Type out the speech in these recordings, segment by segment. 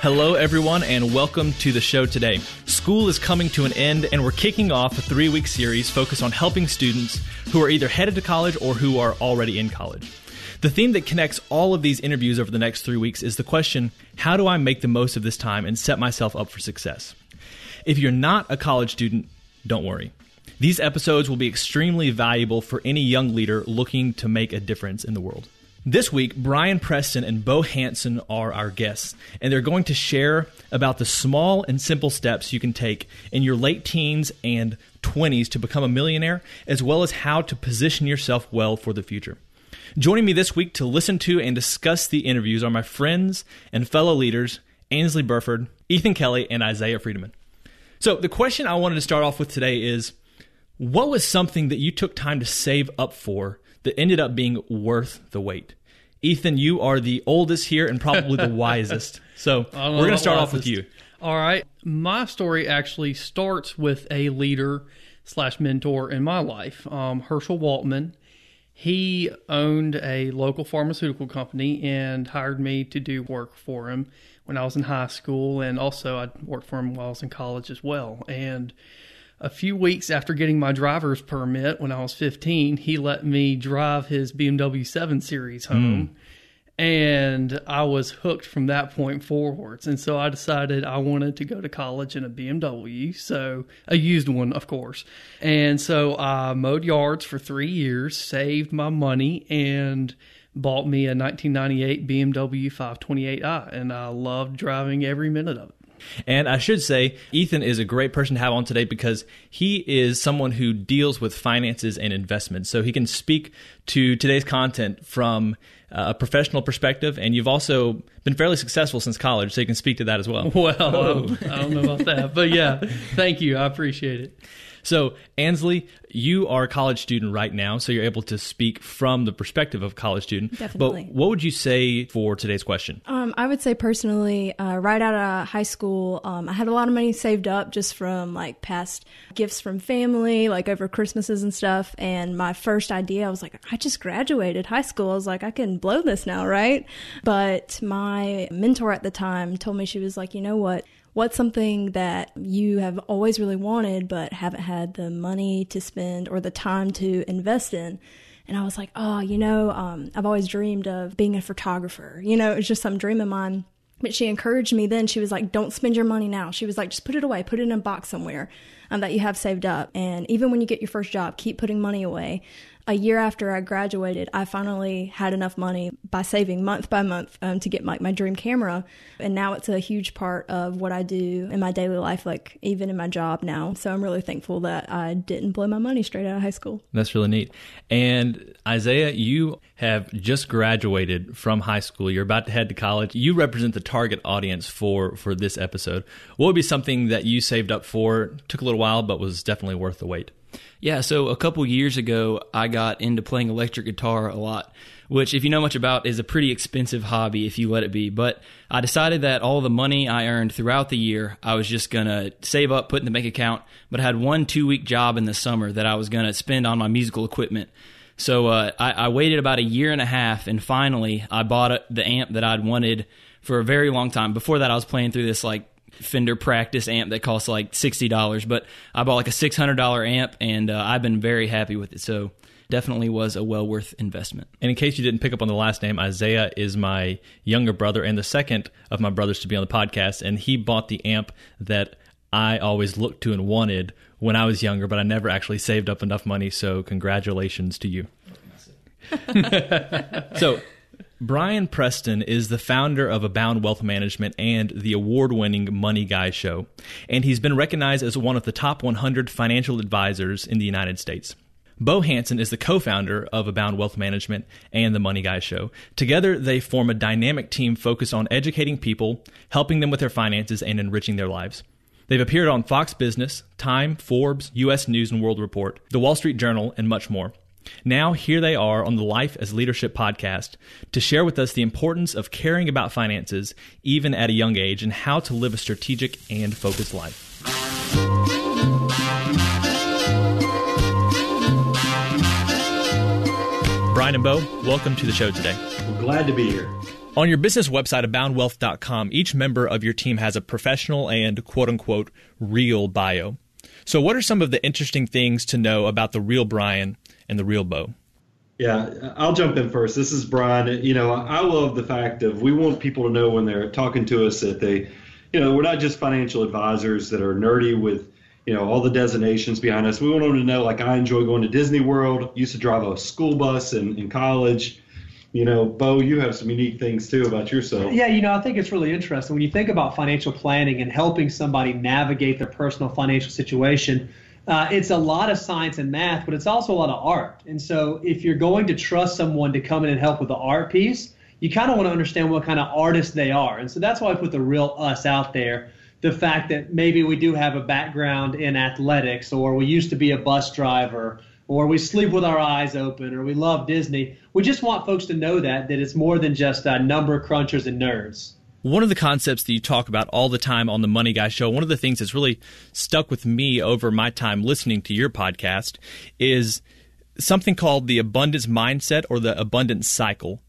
Hello, everyone, and welcome to the show today. School is coming to an end, and we're kicking off a three week series focused on helping students who are either headed to college or who are already in college. The theme that connects all of these interviews over the next three weeks is the question how do I make the most of this time and set myself up for success? If you're not a college student, don't worry. These episodes will be extremely valuable for any young leader looking to make a difference in the world. This week, Brian Preston and Bo Hanson are our guests, and they're going to share about the small and simple steps you can take in your late teens and 20s to become a millionaire, as well as how to position yourself well for the future. Joining me this week to listen to and discuss the interviews are my friends and fellow leaders, Ansley Burford, Ethan Kelly, and Isaiah Friedeman. So, the question I wanted to start off with today is what was something that you took time to save up for that ended up being worth the wait? Ethan, you are the oldest here and probably the wisest. So we're going to start off with you. All right. My story actually starts with a leader slash mentor in my life, um, Herschel Waltman. He owned a local pharmaceutical company and hired me to do work for him when I was in high school, and also I worked for him while I was in college as well. And a few weeks after getting my driver's permit when I was 15, he let me drive his BMW 7 Series home. Mm. And I was hooked from that point forwards. And so I decided I wanted to go to college in a BMW. So, a used one, of course. And so I mowed yards for three years, saved my money, and bought me a 1998 BMW 528i. And I loved driving every minute of it. And I should say, Ethan is a great person to have on today because he is someone who deals with finances and investments. So he can speak to today's content from uh, a professional perspective. And you've also been fairly successful since college, so you can speak to that as well. Well, um, I don't know about that. But yeah, thank you. I appreciate it. So, Ansley, you are a college student right now, so you're able to speak from the perspective of a college student. Definitely. But what would you say for today's question? Um, I would say personally, uh, right out of high school, um, I had a lot of money saved up just from like past gifts from family, like over Christmases and stuff. And my first idea, I was like, I just graduated high school. I was like, I can blow this now, right? But my mentor at the time told me, she was like, you know what? What's something that you have always really wanted but haven't had the money to spend or the time to invest in? And I was like, oh, you know, um, I've always dreamed of being a photographer. You know, it was just some dream of mine. But she encouraged me then. She was like, don't spend your money now. She was like, just put it away, put it in a box somewhere um, that you have saved up. And even when you get your first job, keep putting money away a year after I graduated, I finally had enough money by saving month by month um, to get my, my dream camera. And now it's a huge part of what I do in my daily life, like even in my job now. So I'm really thankful that I didn't blow my money straight out of high school. That's really neat. And Isaiah, you have just graduated from high school. You're about to head to college. You represent the target audience for, for this episode. What would be something that you saved up for, took a little while, but was definitely worth the wait? Yeah, so a couple years ago, I got into playing electric guitar a lot, which, if you know much about, is a pretty expensive hobby if you let it be. But I decided that all the money I earned throughout the year, I was just going to save up, put in the bank account. But I had one two week job in the summer that I was going to spend on my musical equipment. So uh, I, I, waited about a year and a half, and finally, I bought the amp that I'd wanted for a very long time. Before that, I was playing through this like Fender practice amp that costs like sixty dollars, but I bought like a six hundred dollar amp, and uh, I've been very happy with it. So definitely was a well worth investment. And in case you didn't pick up on the last name, Isaiah is my younger brother and the second of my brothers to be on the podcast, and he bought the amp that I always looked to and wanted when I was younger, but I never actually saved up enough money. So, congratulations to you. so, Brian Preston is the founder of Abound Wealth Management and the award winning Money Guy Show, and he's been recognized as one of the top 100 financial advisors in the United States. Bo Hanson is the co founder of Abound Wealth Management and the Money Guy Show. Together, they form a dynamic team focused on educating people, helping them with their finances, and enriching their lives. They've appeared on Fox Business, Time, Forbes, U.S. News and World Report, The Wall Street Journal, and much more. Now, here they are on the Life as Leadership podcast to share with us the importance of caring about finances, even at a young age, and how to live a strategic and focused life. Brian and Bo, welcome to the show today. I'm glad to be here. On your business website, aboundwealth.com, each member of your team has a professional and quote unquote real bio. So, what are some of the interesting things to know about the real Brian and the real Bo? Yeah, I'll jump in first. This is Brian. You know, I love the fact of we want people to know when they're talking to us that they, you know, we're not just financial advisors that are nerdy with, you know, all the designations behind us. We want them to know, like, I enjoy going to Disney World. Used to drive a school bus in, in college. You know, Bo, you have some unique things too about yourself. Yeah, you know, I think it's really interesting when you think about financial planning and helping somebody navigate their personal financial situation uh, it's a lot of science and math, but it's also a lot of art. And so, if you're going to trust someone to come in and help with the art piece, you kind of want to understand what kind of artist they are. And so that's why I put the real us out there. The fact that maybe we do have a background in athletics, or we used to be a bus driver, or we sleep with our eyes open, or we love Disney. We just want folks to know that that it's more than just uh, number crunchers and nerds one of the concepts that you talk about all the time on the Money Guy show, one of the things that's really stuck with me over my time listening to your podcast is something called the abundance mindset or the abundance cycle.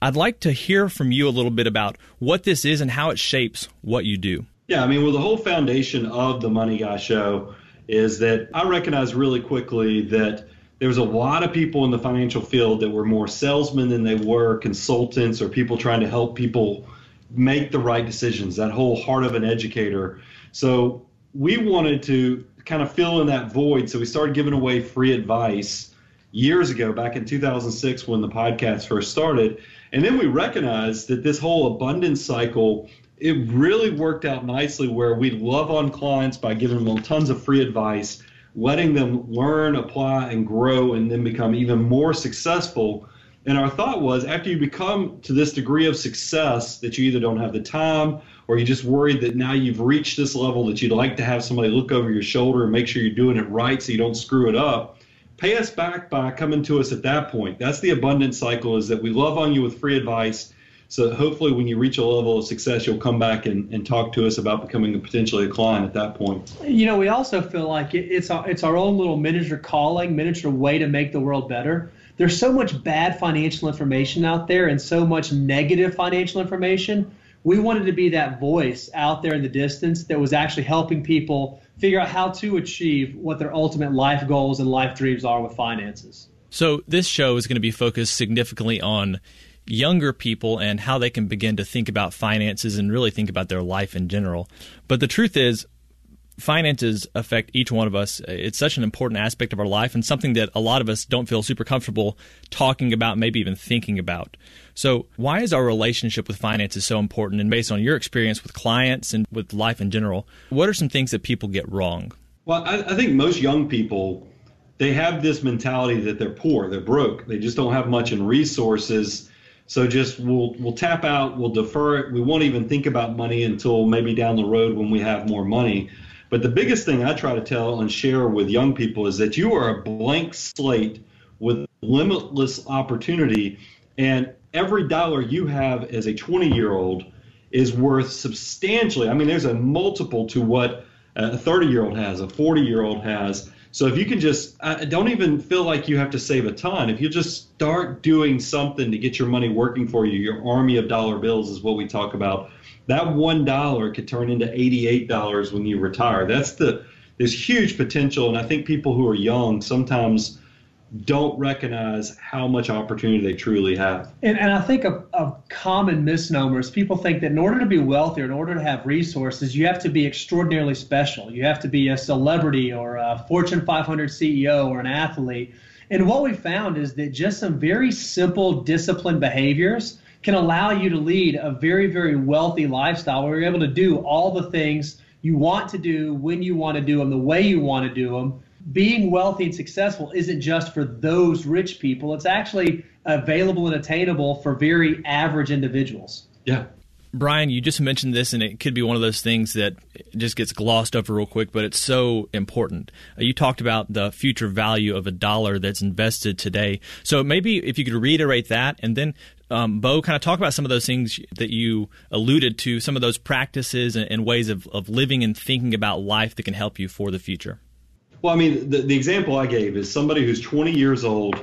I'd like to hear from you a little bit about what this is and how it shapes what you do. Yeah, I mean, well, the whole foundation of the Money Guy show is that I recognize really quickly that there's a lot of people in the financial field that were more salesmen than they were consultants or people trying to help people make the right decisions, that whole heart of an educator. So we wanted to kind of fill in that void. So we started giving away free advice years ago, back in 2006 when the podcast first started. And then we recognized that this whole abundance cycle, it really worked out nicely where we love on clients by giving them tons of free advice, letting them learn, apply, and grow, and then become even more successful and our thought was after you become to this degree of success that you either don't have the time or you're just worried that now you've reached this level that you'd like to have somebody look over your shoulder and make sure you're doing it right so you don't screw it up. Pay us back by coming to us at that point. That's the abundance cycle is that we love on you with free advice. So hopefully when you reach a level of success, you'll come back and, and talk to us about becoming a potentially a client at that point. You know, we also feel like it's our, it's our own little miniature calling, miniature way to make the world better there's so much bad financial information out there and so much negative financial information. We wanted to be that voice out there in the distance that was actually helping people figure out how to achieve what their ultimate life goals and life dreams are with finances. So, this show is going to be focused significantly on younger people and how they can begin to think about finances and really think about their life in general. But the truth is, finances affect each one of us. It's such an important aspect of our life and something that a lot of us don't feel super comfortable talking about, maybe even thinking about. So, why is our relationship with finances so important? And based on your experience with clients and with life in general, what are some things that people get wrong? Well, I, I think most young people they have this mentality that they're poor, they're broke, they just don't have much in resources. So just we'll we'll tap out, we'll defer it. We won't even think about money until maybe down the road when we have more money. But the biggest thing I try to tell and share with young people is that you are a blank slate with limitless opportunity, and every dollar you have as a 20 year old is worth substantially. I mean, there's a multiple to what a 30 year old has, a 40 year old has. So if you can just, I don't even feel like you have to save a ton. If you just start doing something to get your money working for you, your army of dollar bills is what we talk about that one dollar could turn into eighty-eight dollars when you retire. That's the there's huge potential, and I think people who are young sometimes don't recognize how much opportunity they truly have. And, and I think a, a common misnomer is people think that in order to be wealthy or in order to have resources, you have to be extraordinarily special. You have to be a celebrity or a Fortune 500 CEO or an athlete. And what we found is that just some very simple, disciplined behaviors can allow you to lead a very, very wealthy lifestyle where you're able to do all the things you want to do when you want to do them, the way you want to do them being wealthy and successful isn't just for those rich people. It's actually available and attainable for very average individuals. Yeah. Brian, you just mentioned this, and it could be one of those things that just gets glossed over real quick, but it's so important. Uh, you talked about the future value of a dollar that's invested today. So maybe if you could reiterate that, and then um, Bo, kind of talk about some of those things that you alluded to, some of those practices and, and ways of, of living and thinking about life that can help you for the future. Well, I mean, the, the example I gave is somebody who's 20 years old,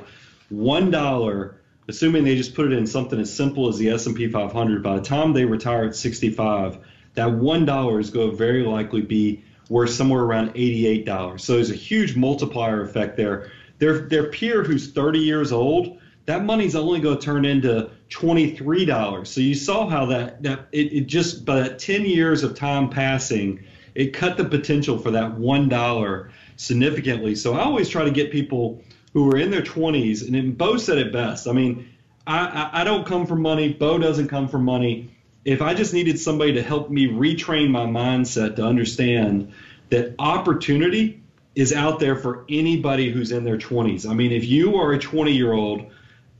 one dollar, assuming they just put it in something as simple as the S&P 500. By the time they retire at 65, that one dollar is going to very likely be worth somewhere around $88. So there's a huge multiplier effect there. Their their peer who's 30 years old, that money's only going to turn into $23. So you saw how that that it, it just by that 10 years of time passing, it cut the potential for that one dollar significantly. So I always try to get people who are in their 20s, and Bo said it best. I mean, I, I, I don't come from money. Bo doesn't come from money. If I just needed somebody to help me retrain my mindset to understand that opportunity is out there for anybody who's in their 20s. I mean, if you are a 20 year old,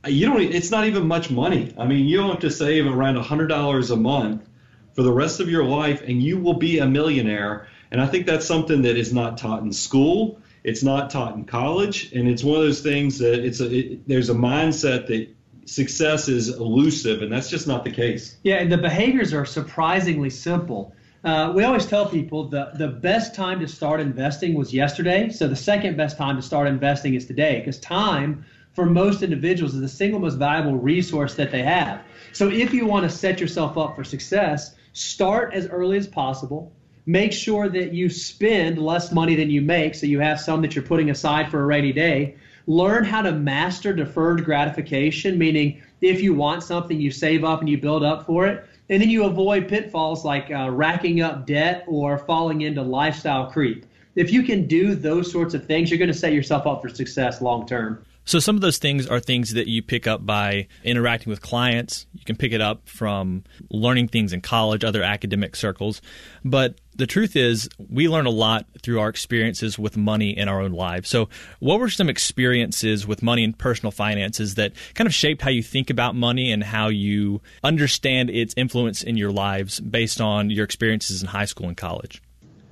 you don't. It's not even much money. I mean, you don't have to save around $100 a month for the rest of your life, and you will be a millionaire and I think that's something that is not taught in school. It's not taught in college, and it's one of those things that it's a it, there's a mindset that success is elusive, and that's just not the case. Yeah, and the behaviors are surprisingly simple. Uh, we always tell people the, the best time to start investing was yesterday. So the second best time to start investing is today because time for most individuals is the single most valuable resource that they have. So if you want to set yourself up for success, start as early as possible make sure that you spend less money than you make so you have some that you're putting aside for a rainy day. Learn how to master deferred gratification, meaning if you want something, you save up and you build up for it. And then you avoid pitfalls like uh, racking up debt or falling into lifestyle creep. If you can do those sorts of things, you're going to set yourself up for success long term. So some of those things are things that you pick up by interacting with clients. You can pick it up from learning things in college, other academic circles. But the truth is, we learn a lot through our experiences with money in our own lives. So, what were some experiences with money and personal finances that kind of shaped how you think about money and how you understand its influence in your lives based on your experiences in high school and college?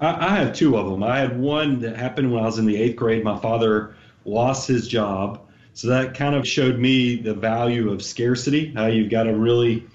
I, have two of them. I had one that happened when I was in the eighth grade. My father lost his job. So that kind of showed me the value of scarcity, how you've got to really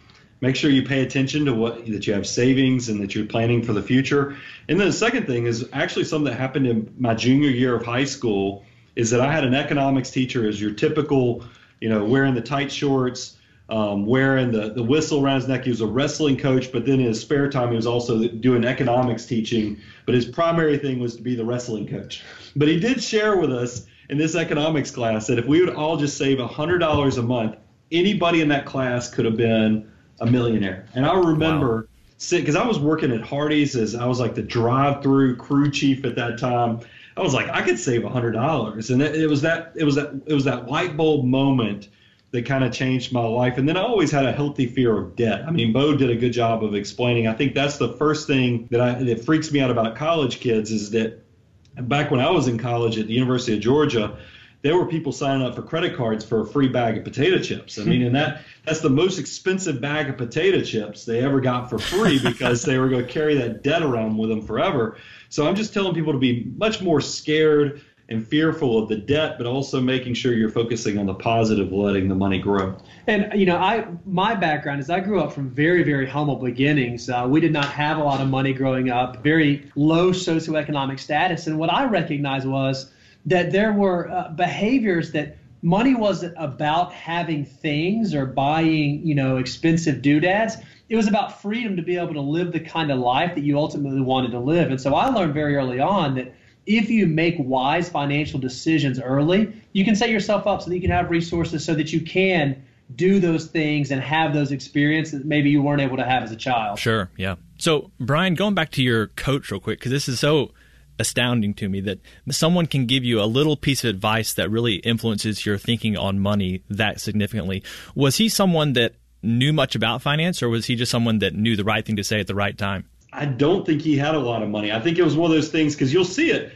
make sure you pay attention to what that you have savings and that you're planning for the future. And then the second thing is actually something that happened in my junior year of high school is that I had an economics teacher as your typical, you know, wearing the tight shorts, um, wearing the, the whistle around his neck. He was a wrestling coach, but then in his spare time, he was also doing economics teaching. But his primary thing was to be the wrestling coach. But he did share with us in this economics class that if we would all just save $100 a month, anybody in that class could have been a millionaire. And I remember, because wow. I was working at Hardee's as I was like the drive-through crew chief at that time. I was like, I could save $100, and it, it was that it was that it was that light bulb moment that kind of changed my life. And then I always had a healthy fear of debt. I mean, Bo did a good job of explaining. I think that's the first thing that I that freaks me out about college kids is that back when I was in college at the University of Georgia, there were people signing up for credit cards for a free bag of potato chips. I mean, and that that's the most expensive bag of potato chips they ever got for free because they were going to carry that debt around with them forever. So I'm just telling people to be much more scared and fearful of the debt, but also making sure you're focusing on the positive, letting the money grow. And you know, I my background is I grew up from very very humble beginnings. Uh, we did not have a lot of money growing up, very low socioeconomic status, and what I recognized was that there were uh, behaviors that money wasn't about having things or buying you know expensive doodads it was about freedom to be able to live the kind of life that you ultimately wanted to live and so i learned very early on that if you make wise financial decisions early, you can set yourself up so that you can have resources so that you can do those things and have those experiences that maybe you weren't able to have as a child. Sure, yeah. So, Brian, going back to your coach real quick, because this is so astounding to me that someone can give you a little piece of advice that really influences your thinking on money that significantly. Was he someone that knew much about finance, or was he just someone that knew the right thing to say at the right time? I don't think he had a lot of money. I think it was one of those things because you'll see it.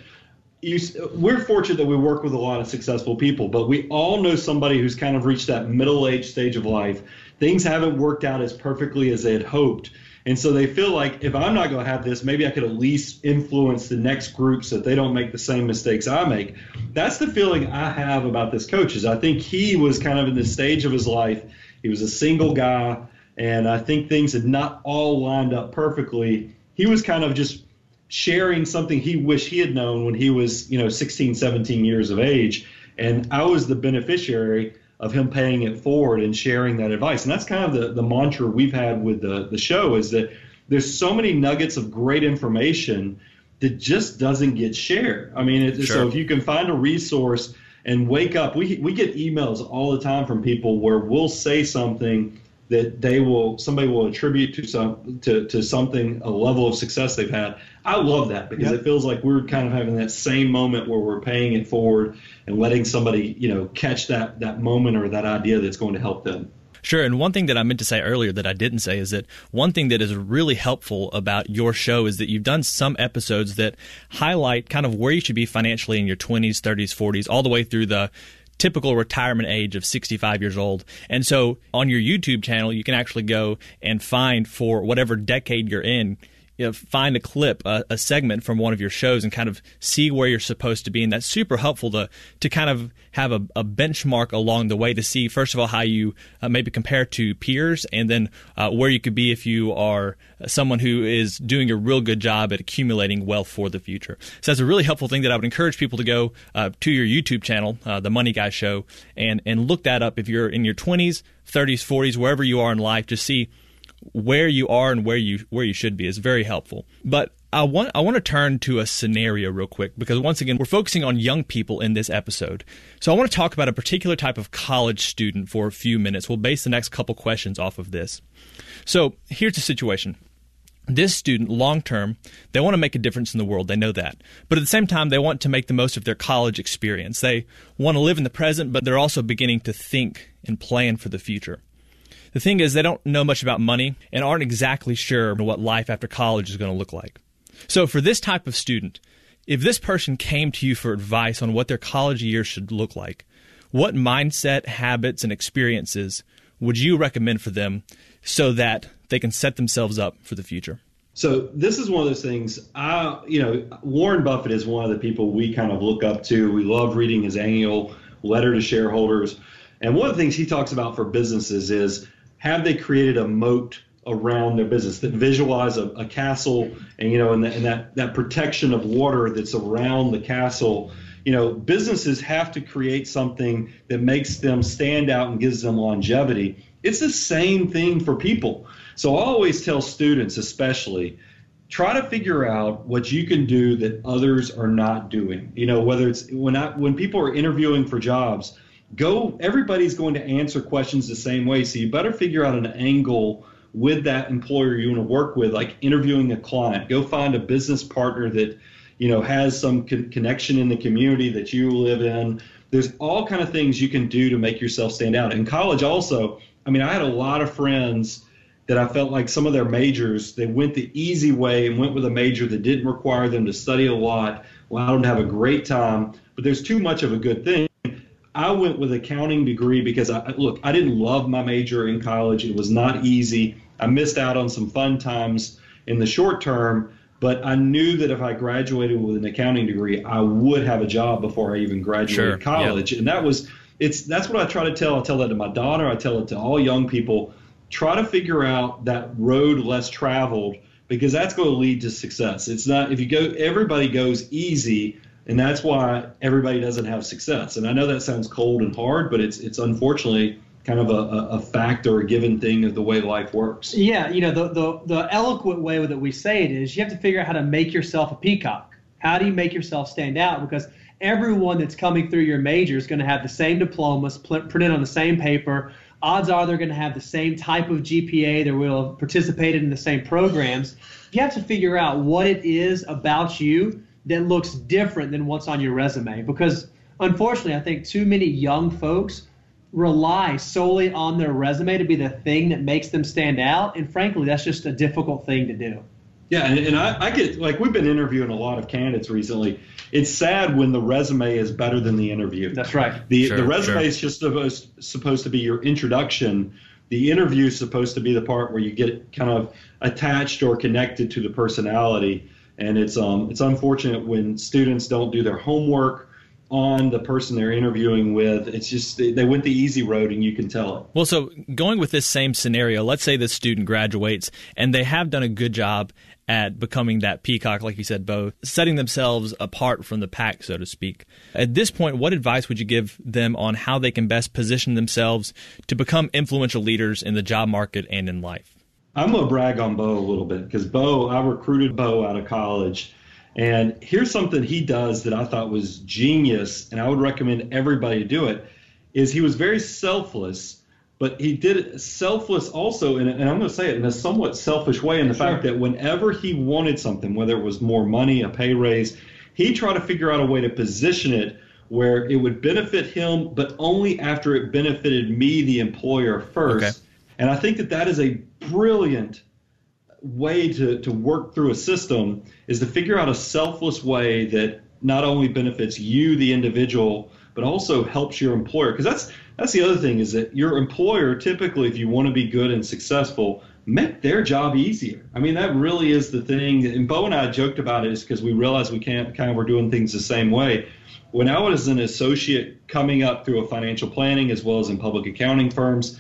You, we're fortunate that we work with a lot of successful people, but we all know somebody who's kind of reached that middle age stage of life. Things haven't worked out as perfectly as they had hoped. And so they feel like if I'm not going to have this, maybe I could at least influence the next group so that they don't make the same mistakes I make. That's the feeling I have about this coach. Is I think he was kind of in the stage of his life. He was a single guy and I think things had not all lined up perfectly. He was kind of just sharing something he wished he had known when he was, you know, 16, 17 years of age, and I was the beneficiary of him paying it forward and sharing that advice. And that's kind of the, the mantra we've had with the, the show is that there's so many nuggets of great information that just doesn't get shared. I mean, it, sure. so if you can find a resource and wake up, we, we get emails all the time from people where we'll say something that they will somebody will attribute to some to, to something a level of success they've had i love that because yep. it feels like we're kind of having that same moment where we're paying it forward and letting somebody you know catch that that moment or that idea that's going to help them Sure. And one thing that I meant to say earlier that I didn't say is that one thing that is really helpful about your show is that you've done some episodes that highlight kind of where you should be financially in your 20s, 30s, 40s, all the way through the typical retirement age of 65 years old. And so on your YouTube channel, you can actually go and find for whatever decade you're in you know, find a clip, a, a, segment from one of your shows, and kind of see where you're supposed to be. And that's super helpful to to kind of have a, a benchmark along the way to see, first of all, how you uh, maybe compare to peers, and then uh, where you could be if you are someone who is doing a real good job at accumulating wealth for the future. So that's a really helpful thing that I would encourage people to go uh, to your YouTube channel, uh, the Money Guy Show, and and look that up if you're in your 20s, 30s, 40s, wherever you are in life, to see where you are and where you where you should be is very helpful. But I want I want to turn to a scenario real quick because once again we're focusing on young people in this episode. So I want to talk about a particular type of college student for a few minutes. We'll base the next couple questions off of this. So here's the situation. This student, long term, they want to make a difference in the world. They know that. But at the same time, they want to make the most of their college experience. They want to live in the present, but they're also beginning to think and plan for the future. The thing is, they don't know much about money and aren't exactly sure what life after college is going to look like. So, for this type of student, if this person came to you for advice on what their college year should look like, what mindset, habits, and experiences would you recommend for them so that they can set themselves up for the future? So this is one of those things. I, you know, Warren Buffett is one of the people we kind of look up to. We love reading his annual letter to shareholders, and one of the things he talks about for businesses is have they created a moat around their business that visualize a, a castle and you know and, the, and that that protection of water that's around the castle? You know businesses have to create something that makes them stand out and gives them longevity. It's the same thing for people. So i always tell students especially try to figure out what you can do that others are not doing. You know whether it's when I, when people are interviewing for jobs go everybody's going to answer questions the same way. So you better figure out an angle with that employer you want to work with like interviewing a client. Go find a business partner that you know has some con- connection in the community that you live in. There's all kind of things you can do to make yourself stand out. In college also i mean i had a lot of friends that i felt like some of their majors they went the easy way and went with a major that didn't require them to study a lot allowed them to have a great time. But there's too much of a good thing I went with accounting degree because I look, I didn't love my major in college. It was not easy. I missed out on some fun times in the short term, but I knew that if I graduated with an accounting degree, I would have a job before I even graduated sure. college. Yeah. And that was it's that's what I try to tell. I tell that to my daughter, I tell it to all young people. Try to figure out that road less traveled because that's going to lead to success. It's not if you go everybody goes easy and that's why everybody doesn't have success. And I know that sounds cold and hard, but it's it's unfortunately kind of a, a fact or a given thing of the way life works. Yeah, you know the, the the eloquent way that we say it is you have to figure out how to make yourself a peacock. How do you make yourself stand out? Because everyone that's coming through your major is going to have the same diplomas printed on the same paper. Odds are they're going to have the same type of GPA. They will have participated in the same programs. You have to figure out what it is about you that looks different than what's on your resume. Because unfortunately, I think too many young folks rely solely on their resume to be the thing that makes them stand out. And frankly, that's just a difficult thing to do. Yeah, and, and I, I, get like we've been interviewing a lot of candidates recently. It's sad when the resume is better than the interview. That's right. The sure, the resume sure. is just supposed supposed to be your introduction. The interview is supposed to be the part where you get kind of attached or connected to the personality. And it's um it's unfortunate when students don't do their homework on the person they're interviewing with. It's just they went the easy road, and you can tell it. Well, so going with this same scenario, let's say the student graduates and they have done a good job at becoming that peacock, like you said, Bo, setting themselves apart from the pack, so to speak. At this point, what advice would you give them on how they can best position themselves to become influential leaders in the job market and in life? I'm gonna brag on Bo a little bit because Bo, I recruited Bo out of college and here's something he does that I thought was genius, and I would recommend everybody do it. Is he was very selfless, but he did it selfless also, in, and I'm going to say it in a somewhat selfish way, in the sure. fact that whenever he wanted something, whether it was more money, a pay raise, he tried to figure out a way to position it where it would benefit him, but only after it benefited me, the employer, first. Okay. And I think that that is a brilliant way to, to work through a system is to figure out a selfless way that not only benefits you, the individual, but also helps your employer. Because that's that's the other thing is that your employer typically, if you want to be good and successful, make their job easier. I mean, that really is the thing. And Bo and I joked about it is because we realized we can't kind of we're doing things the same way. When I was an associate coming up through a financial planning as well as in public accounting firms,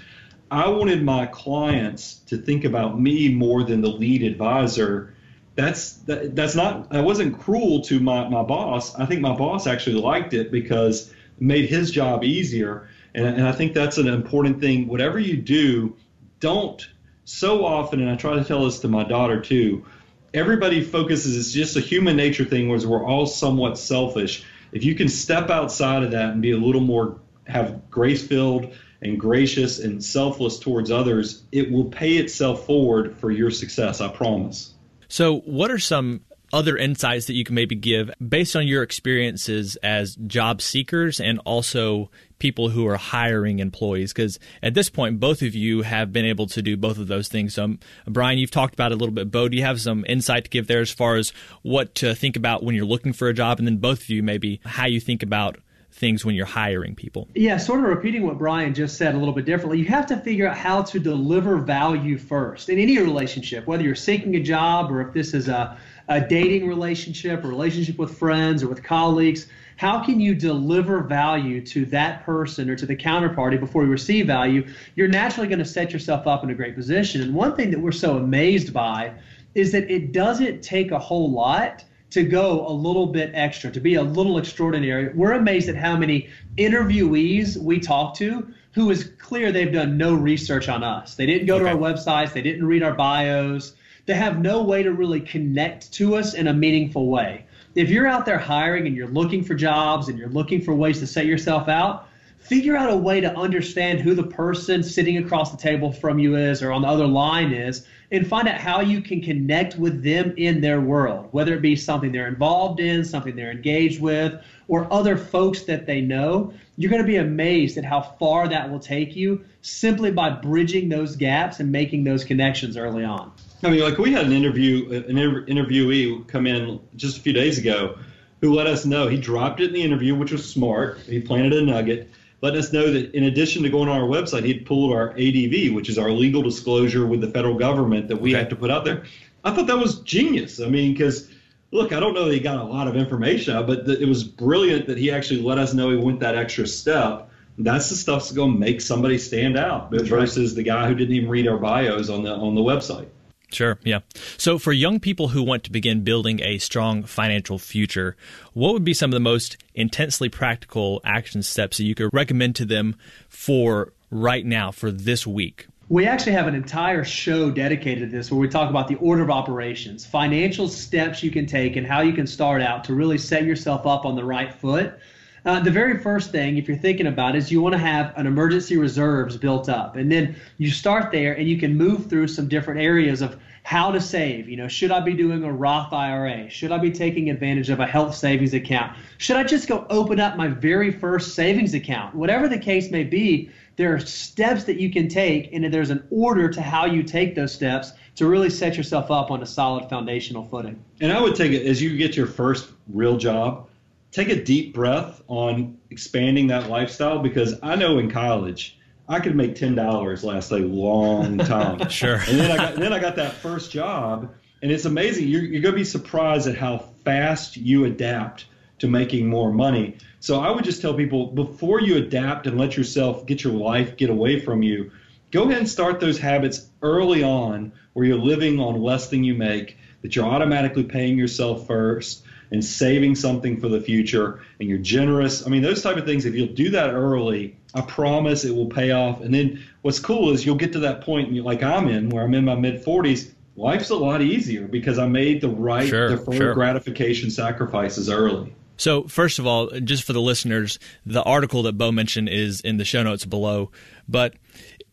I wanted my clients to think about me more than the lead advisor. That's that, that's not I wasn't cruel to my, my boss. I think my boss actually liked it because it made his job easier. And, and I think that's an important thing. Whatever you do, don't so often, and I try to tell this to my daughter too, everybody focuses, it's just a human nature thing where we're all somewhat selfish. If you can step outside of that and be a little more, have grace filled, and gracious and selfless towards others, it will pay itself forward for your success, I promise. So, what are some other insights that you can maybe give based on your experiences as job seekers and also people who are hiring employees? Because at this point both of you have been able to do both of those things. So um, brian you've talked about it a little bit. Bo do you have some insight to give there as far as what to think about when you're looking for a job? And then both of you maybe how you think about things when you're hiring people. Yeah, sort of repeating what Brian just said a little bit differently. You have to figure out how to deliver value first in any relationship, whether you're seeking a job or if this is a, a dating relationship, a relationship with friends or with colleagues. How can you deliver value to that person or to the counterparty before you receive value? You're naturally going to set yourself up in a great position. And one thing that we're so amazed by is that it doesn't take a whole lot to go a little bit extra, to be a little extraordinary. We're amazed at how many interviewees we talk to who is clear they've done no research on us. They didn't go okay. to our websites, they didn't read our bios, they have no way to really connect to us in a meaningful way. If you're out there hiring and you're looking for jobs and you're looking for ways to set yourself out, figure out a way to understand who the person sitting across the table from you is or on the other line is and find out how you can connect with them in their world, whether it be something they're involved in, something they're engaged with, or other folks that they know. You're going to be amazed at how far that will take you simply by bridging those gaps and making those connections early on. I mean, like we had an interview, an interviewee come in just a few days ago who let us know he dropped it in the interview, which was smart. He planted a nugget letting us know that in addition to going on our website, he'd pulled our ADV, which is our legal disclosure with the federal government that we okay. have to put out there. I thought that was genius. I mean, because look, I don't know that he got a lot of information out, but it was brilliant that he actually let us know he went that extra step. That's the stuff that's going to make somebody stand out versus right. the guy who didn't even read our bios on the on the website. Sure, yeah. So, for young people who want to begin building a strong financial future, what would be some of the most intensely practical action steps that you could recommend to them for right now, for this week? We actually have an entire show dedicated to this where we talk about the order of operations, financial steps you can take, and how you can start out to really set yourself up on the right foot. Uh, the very first thing, if you're thinking about, it, is you want to have an emergency reserves built up, and then you start there, and you can move through some different areas of how to save. You know, should I be doing a Roth IRA? Should I be taking advantage of a health savings account? Should I just go open up my very first savings account? Whatever the case may be, there are steps that you can take, and there's an order to how you take those steps to really set yourself up on a solid foundational footing. And I would take it as you get your first real job, take a deep breath on expanding that lifestyle because I know in college I could make ten dollars last a long time. sure. And then I got then I got that first job, and it's amazing. You're, you're going to be surprised at how fast you adapt to making more money. So I would just tell people before you adapt and let yourself get your life get away from you, go ahead and start those habits early on where you're living on less than you make, that you're automatically paying yourself first and saving something for the future and you're generous. I mean, those type of things, if you'll do that early, I promise it will pay off. And then what's cool is you'll get to that point like I'm in, where I'm in my mid 40s. Life's a lot easier because I made the right sure, deferred sure. gratification sacrifices early. So, first of all, just for the listeners, the article that Bo mentioned is in the show notes below. But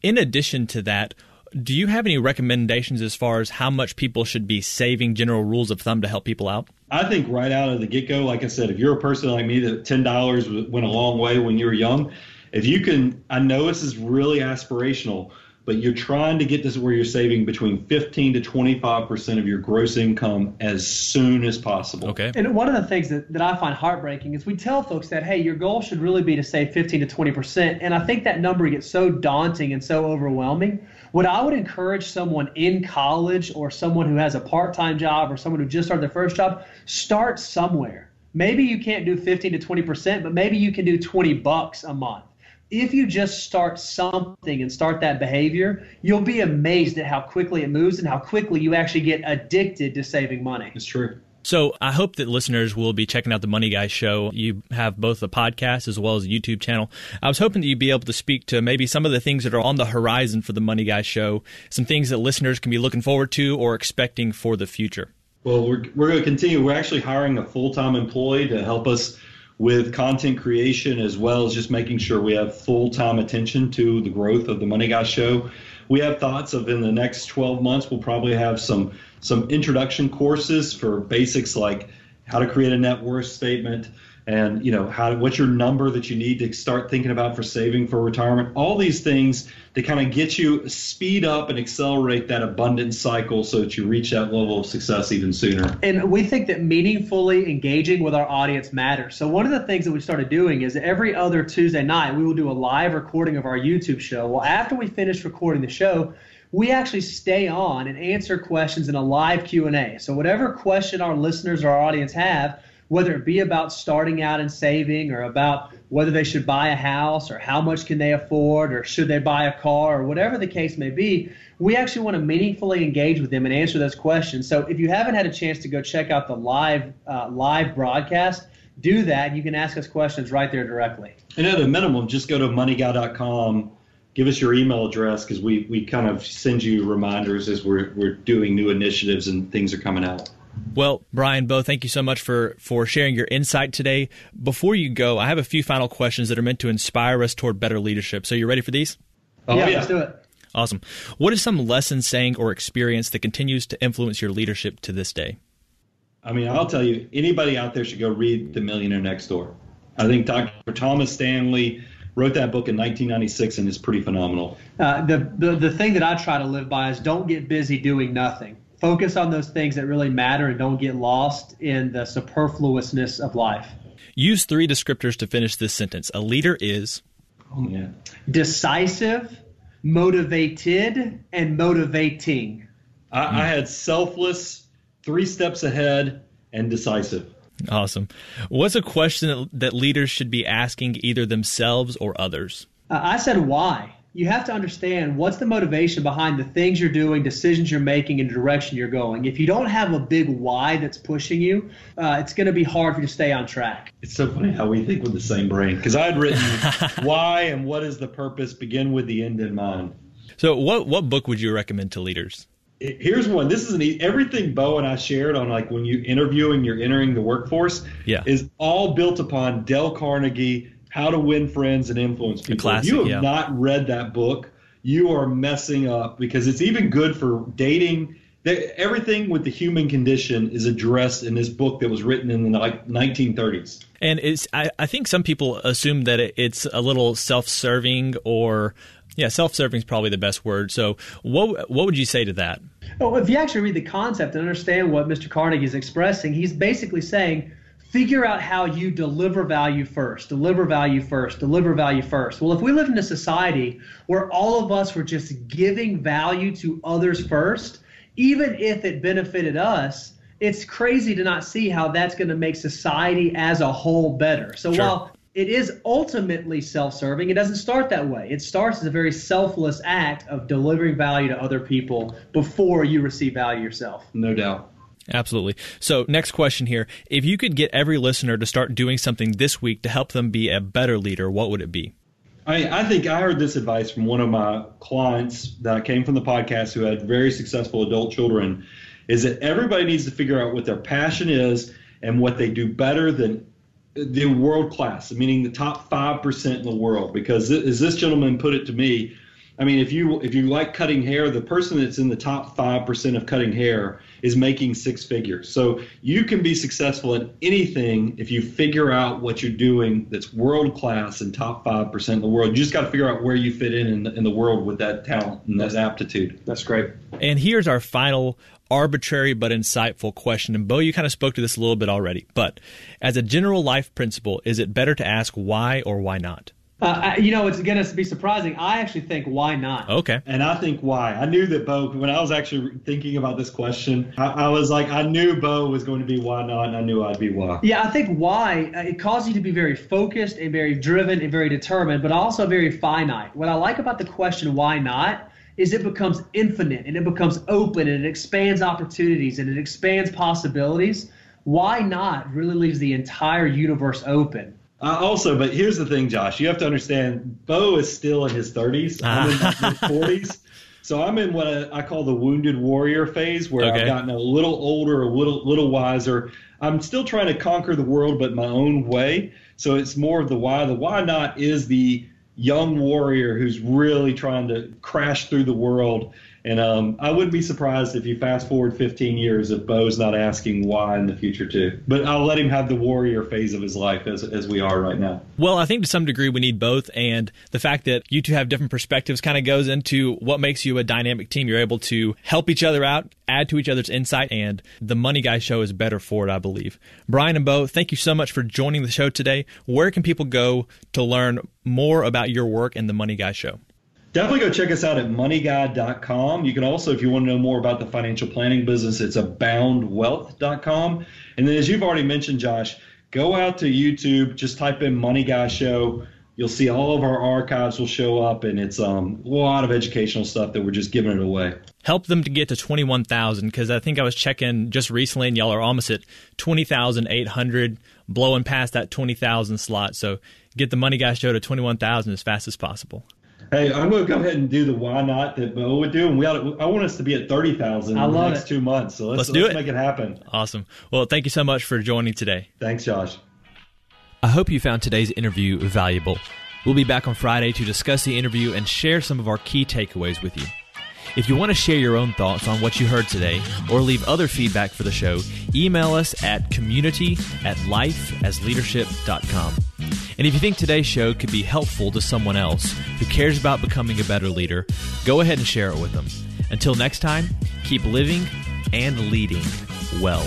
in addition to that, do you have any recommendations as far as how much people should be saving general rules of thumb to help people out? I think right out of the get go, like I said, if you're a person like me that $10 went a long way when you were young, if you can, I know this is really aspirational, but you're trying to get this where you're saving between 15 to 25 percent of your gross income as soon as possible. Okay. And one of the things that, that I find heartbreaking is we tell folks that, hey, your goal should really be to save 15 to 20 percent. And I think that number gets so daunting and so overwhelming. What I would encourage someone in college or someone who has a part time job or someone who just started their first job, start somewhere. Maybe you can't do 15 to 20 percent, but maybe you can do 20 bucks a month if you just start something and start that behavior, you'll be amazed at how quickly it moves and how quickly you actually get addicted to saving money. It's true. So I hope that listeners will be checking out the Money Guy show. You have both a podcast as well as a YouTube channel. I was hoping that you'd be able to speak to maybe some of the things that are on the horizon for the Money Guy show, some things that listeners can be looking forward to or expecting for the future. Well, we're, we're going to continue. We're actually hiring a full time employee to help us with content creation as well as just making sure we have full time attention to the growth of the Money Guy show. We have thoughts of in the next 12 months we'll probably have some some introduction courses for basics like how to create a net worth statement, and you know how what's your number that you need to start thinking about for saving for retirement? All these things to kind of get you speed up and accelerate that abundance cycle so that you reach that level of success even sooner. And we think that meaningfully engaging with our audience matters. So one of the things that we started doing is every other tuesday night we will do a live recording of our youtube show. Well after we finish recording the show we actually stay on and answer questions in a live q&a so whatever question our listeners or our audience have whether it be about starting out and saving or about whether they should buy a house or how much can they afford or should they buy a car or whatever the case may be we actually want to meaningfully engage with them and answer those questions. So if you haven't had a chance to go check out the live uh, live broadcast do that. You can ask us questions right there directly. And at a minimum just go to moneyguy.com give us your email address because we, we kind of send you reminders as we're, we're doing new initiatives and things are coming out well, Brian, Bo, thank you so much for for sharing your insight today. Before you go, I have a few final questions that are meant to inspire us toward better leadership. So, you ready for these? Oh, yeah, yeah, let's do it. Awesome. What is some lesson, saying, or experience that continues to influence your leadership to this day? I mean, I'll tell you, anybody out there should go read The Millionaire Next Door. I think Dr. Thomas Stanley wrote that book in 1996 and it's pretty phenomenal. Uh, the, the the thing that I try to live by is don't get busy doing nothing focus on those things that really matter and don't get lost in the superfluousness of life. Use three descriptors to finish this sentence. A leader is oh, yeah. decisive, motivated, and motivating. I, I had selfless, three steps ahead, and decisive. Awesome. What's a question that leaders should be asking either themselves or others? Uh, I said why you have to understand what's the motivation behind the things you're doing, decisions you're making, and direction you're going. If you don't have a big why that's pushing you, uh, it's going to be hard for you to stay on track. It's so funny how we think with the same brain. Because I had written why and what is the purpose begin with the end in mind. So, what what book would you recommend to leaders? Here's one. This is an everything Bo and I shared on like when you interviewing, you're entering the workforce. Yeah. is all built upon Dale Carnegie, How to Win Friends and Influence People. classic, if you have yeah. not read that book, you are messing up because it's even good for dating. Everything with the human condition is addressed in this book that was written in the like 1930s. And it's I, I think some people assume that it, it's a little self-serving or yeah, self-serving is probably the best word. So, what what would you say to that? Well, if you actually read the concept and understand what Mr. Carnegie is expressing, he's basically saying, figure out how you deliver value first, deliver value first, deliver value first. Well, if we live in a society where all of us were just giving value to others first, even if it benefited us, it's crazy to not see how that's going to make society as a whole better. So Sure. while it is ultimately self-serving. It doesn't start that way. It starts as a very selfless act of delivering value to other people before you receive value yourself. No doubt. Absolutely. So, next question here. If you could get every listener to start doing something this week to help them be a better leader, what would it be? I, I think I heard this advice from one of my clients that came from the podcast who had very successful adult children is that everybody needs to figure out what their passion is and what they do better than the world class, meaning the top 5% in the world. Because as this gentleman put it to me, I mean, if you if you like cutting hair, the person that's in the top five percent of cutting hair is making six figures. So you can be successful in anything if you figure out what you're doing that's world class and top five percent in the world. You just got to figure out where you fit in in the, in the world with that talent and that aptitude. That's great. And here's our final arbitrary but insightful question. And Bo, you kind of spoke to this a little bit already, but as a general life principle, is it better to ask why or why not? Uh, you know, it's going to be surprising. I actually think why not? Okay. And I think why. I knew that Bo, when I was actually thinking about this question, I, I was like, I knew Bo was going to be why not, and I knew I'd be why. Yeah, I think why uh, it causes you to be very focused and very driven and very determined, but also very finite. What I like about the question why not is it becomes infinite and it becomes open and it expands opportunities and it expands possibilities. Why not really leaves the entire universe open. Uh, also, but here's the thing, Josh. You have to understand, Bo is still in his 30s. I'm in my 40s. So I'm in what I, I call the wounded warrior phase, where Okay. I've gotten a little older, a little little wiser. I'm still trying to conquer the world, but my own way. So it's more of the why. The why not is the young warrior who's really trying to crash through the world. And um, I wouldn't be surprised if you fast forward 15 years if Bo's not asking why in the future too. But I'll let him have the warrior phase of his life as as we are right now. Well, I think to some degree we need both, and the fact that you two have different perspectives kind of goes into what makes you a dynamic team. You're able to help each other out, add to each other's insight, and the Money Guy Show is better for it, I believe. Brian and Bo, thank you so much for joining the show today. Where can people go to learn more about your work and the Money Guy Show? Definitely go check us out at moneyguy.com. You can also, if you want to know more about the financial planning business, it's aboundwealth.com. And then, as you've already mentioned, Josh, go out to YouTube, just type in Money Guy Show. You'll see all of our archives will show up, and it's um, a lot of educational stuff that we're just giving it away. help them to get to 21,000 because I think I was checking just recently and y'all are almost at 20,800 blowing past that 20,000 slot. So get the money guy show to 21,000 as fast as possible. Hey, I'm going to go ahead and do the why not that Bo would do, and we ought to, I want us to be at thirty thousand I in the next it. two months. So let's, Let's do let's it. make it happen. Awesome. Well, thank you so much for joining today. Thanks, Josh. I hope you found today's interview valuable. We'll be back on Friday to discuss the interview and share some of our key takeaways with you. If you want to share your own thoughts on what you heard today or leave other feedback for the show, email us at community at lifeasleadership.com. And if you think today's show could be helpful to someone else who cares about becoming a better leader, go ahead and share it with them. Until next time, keep living and leading well.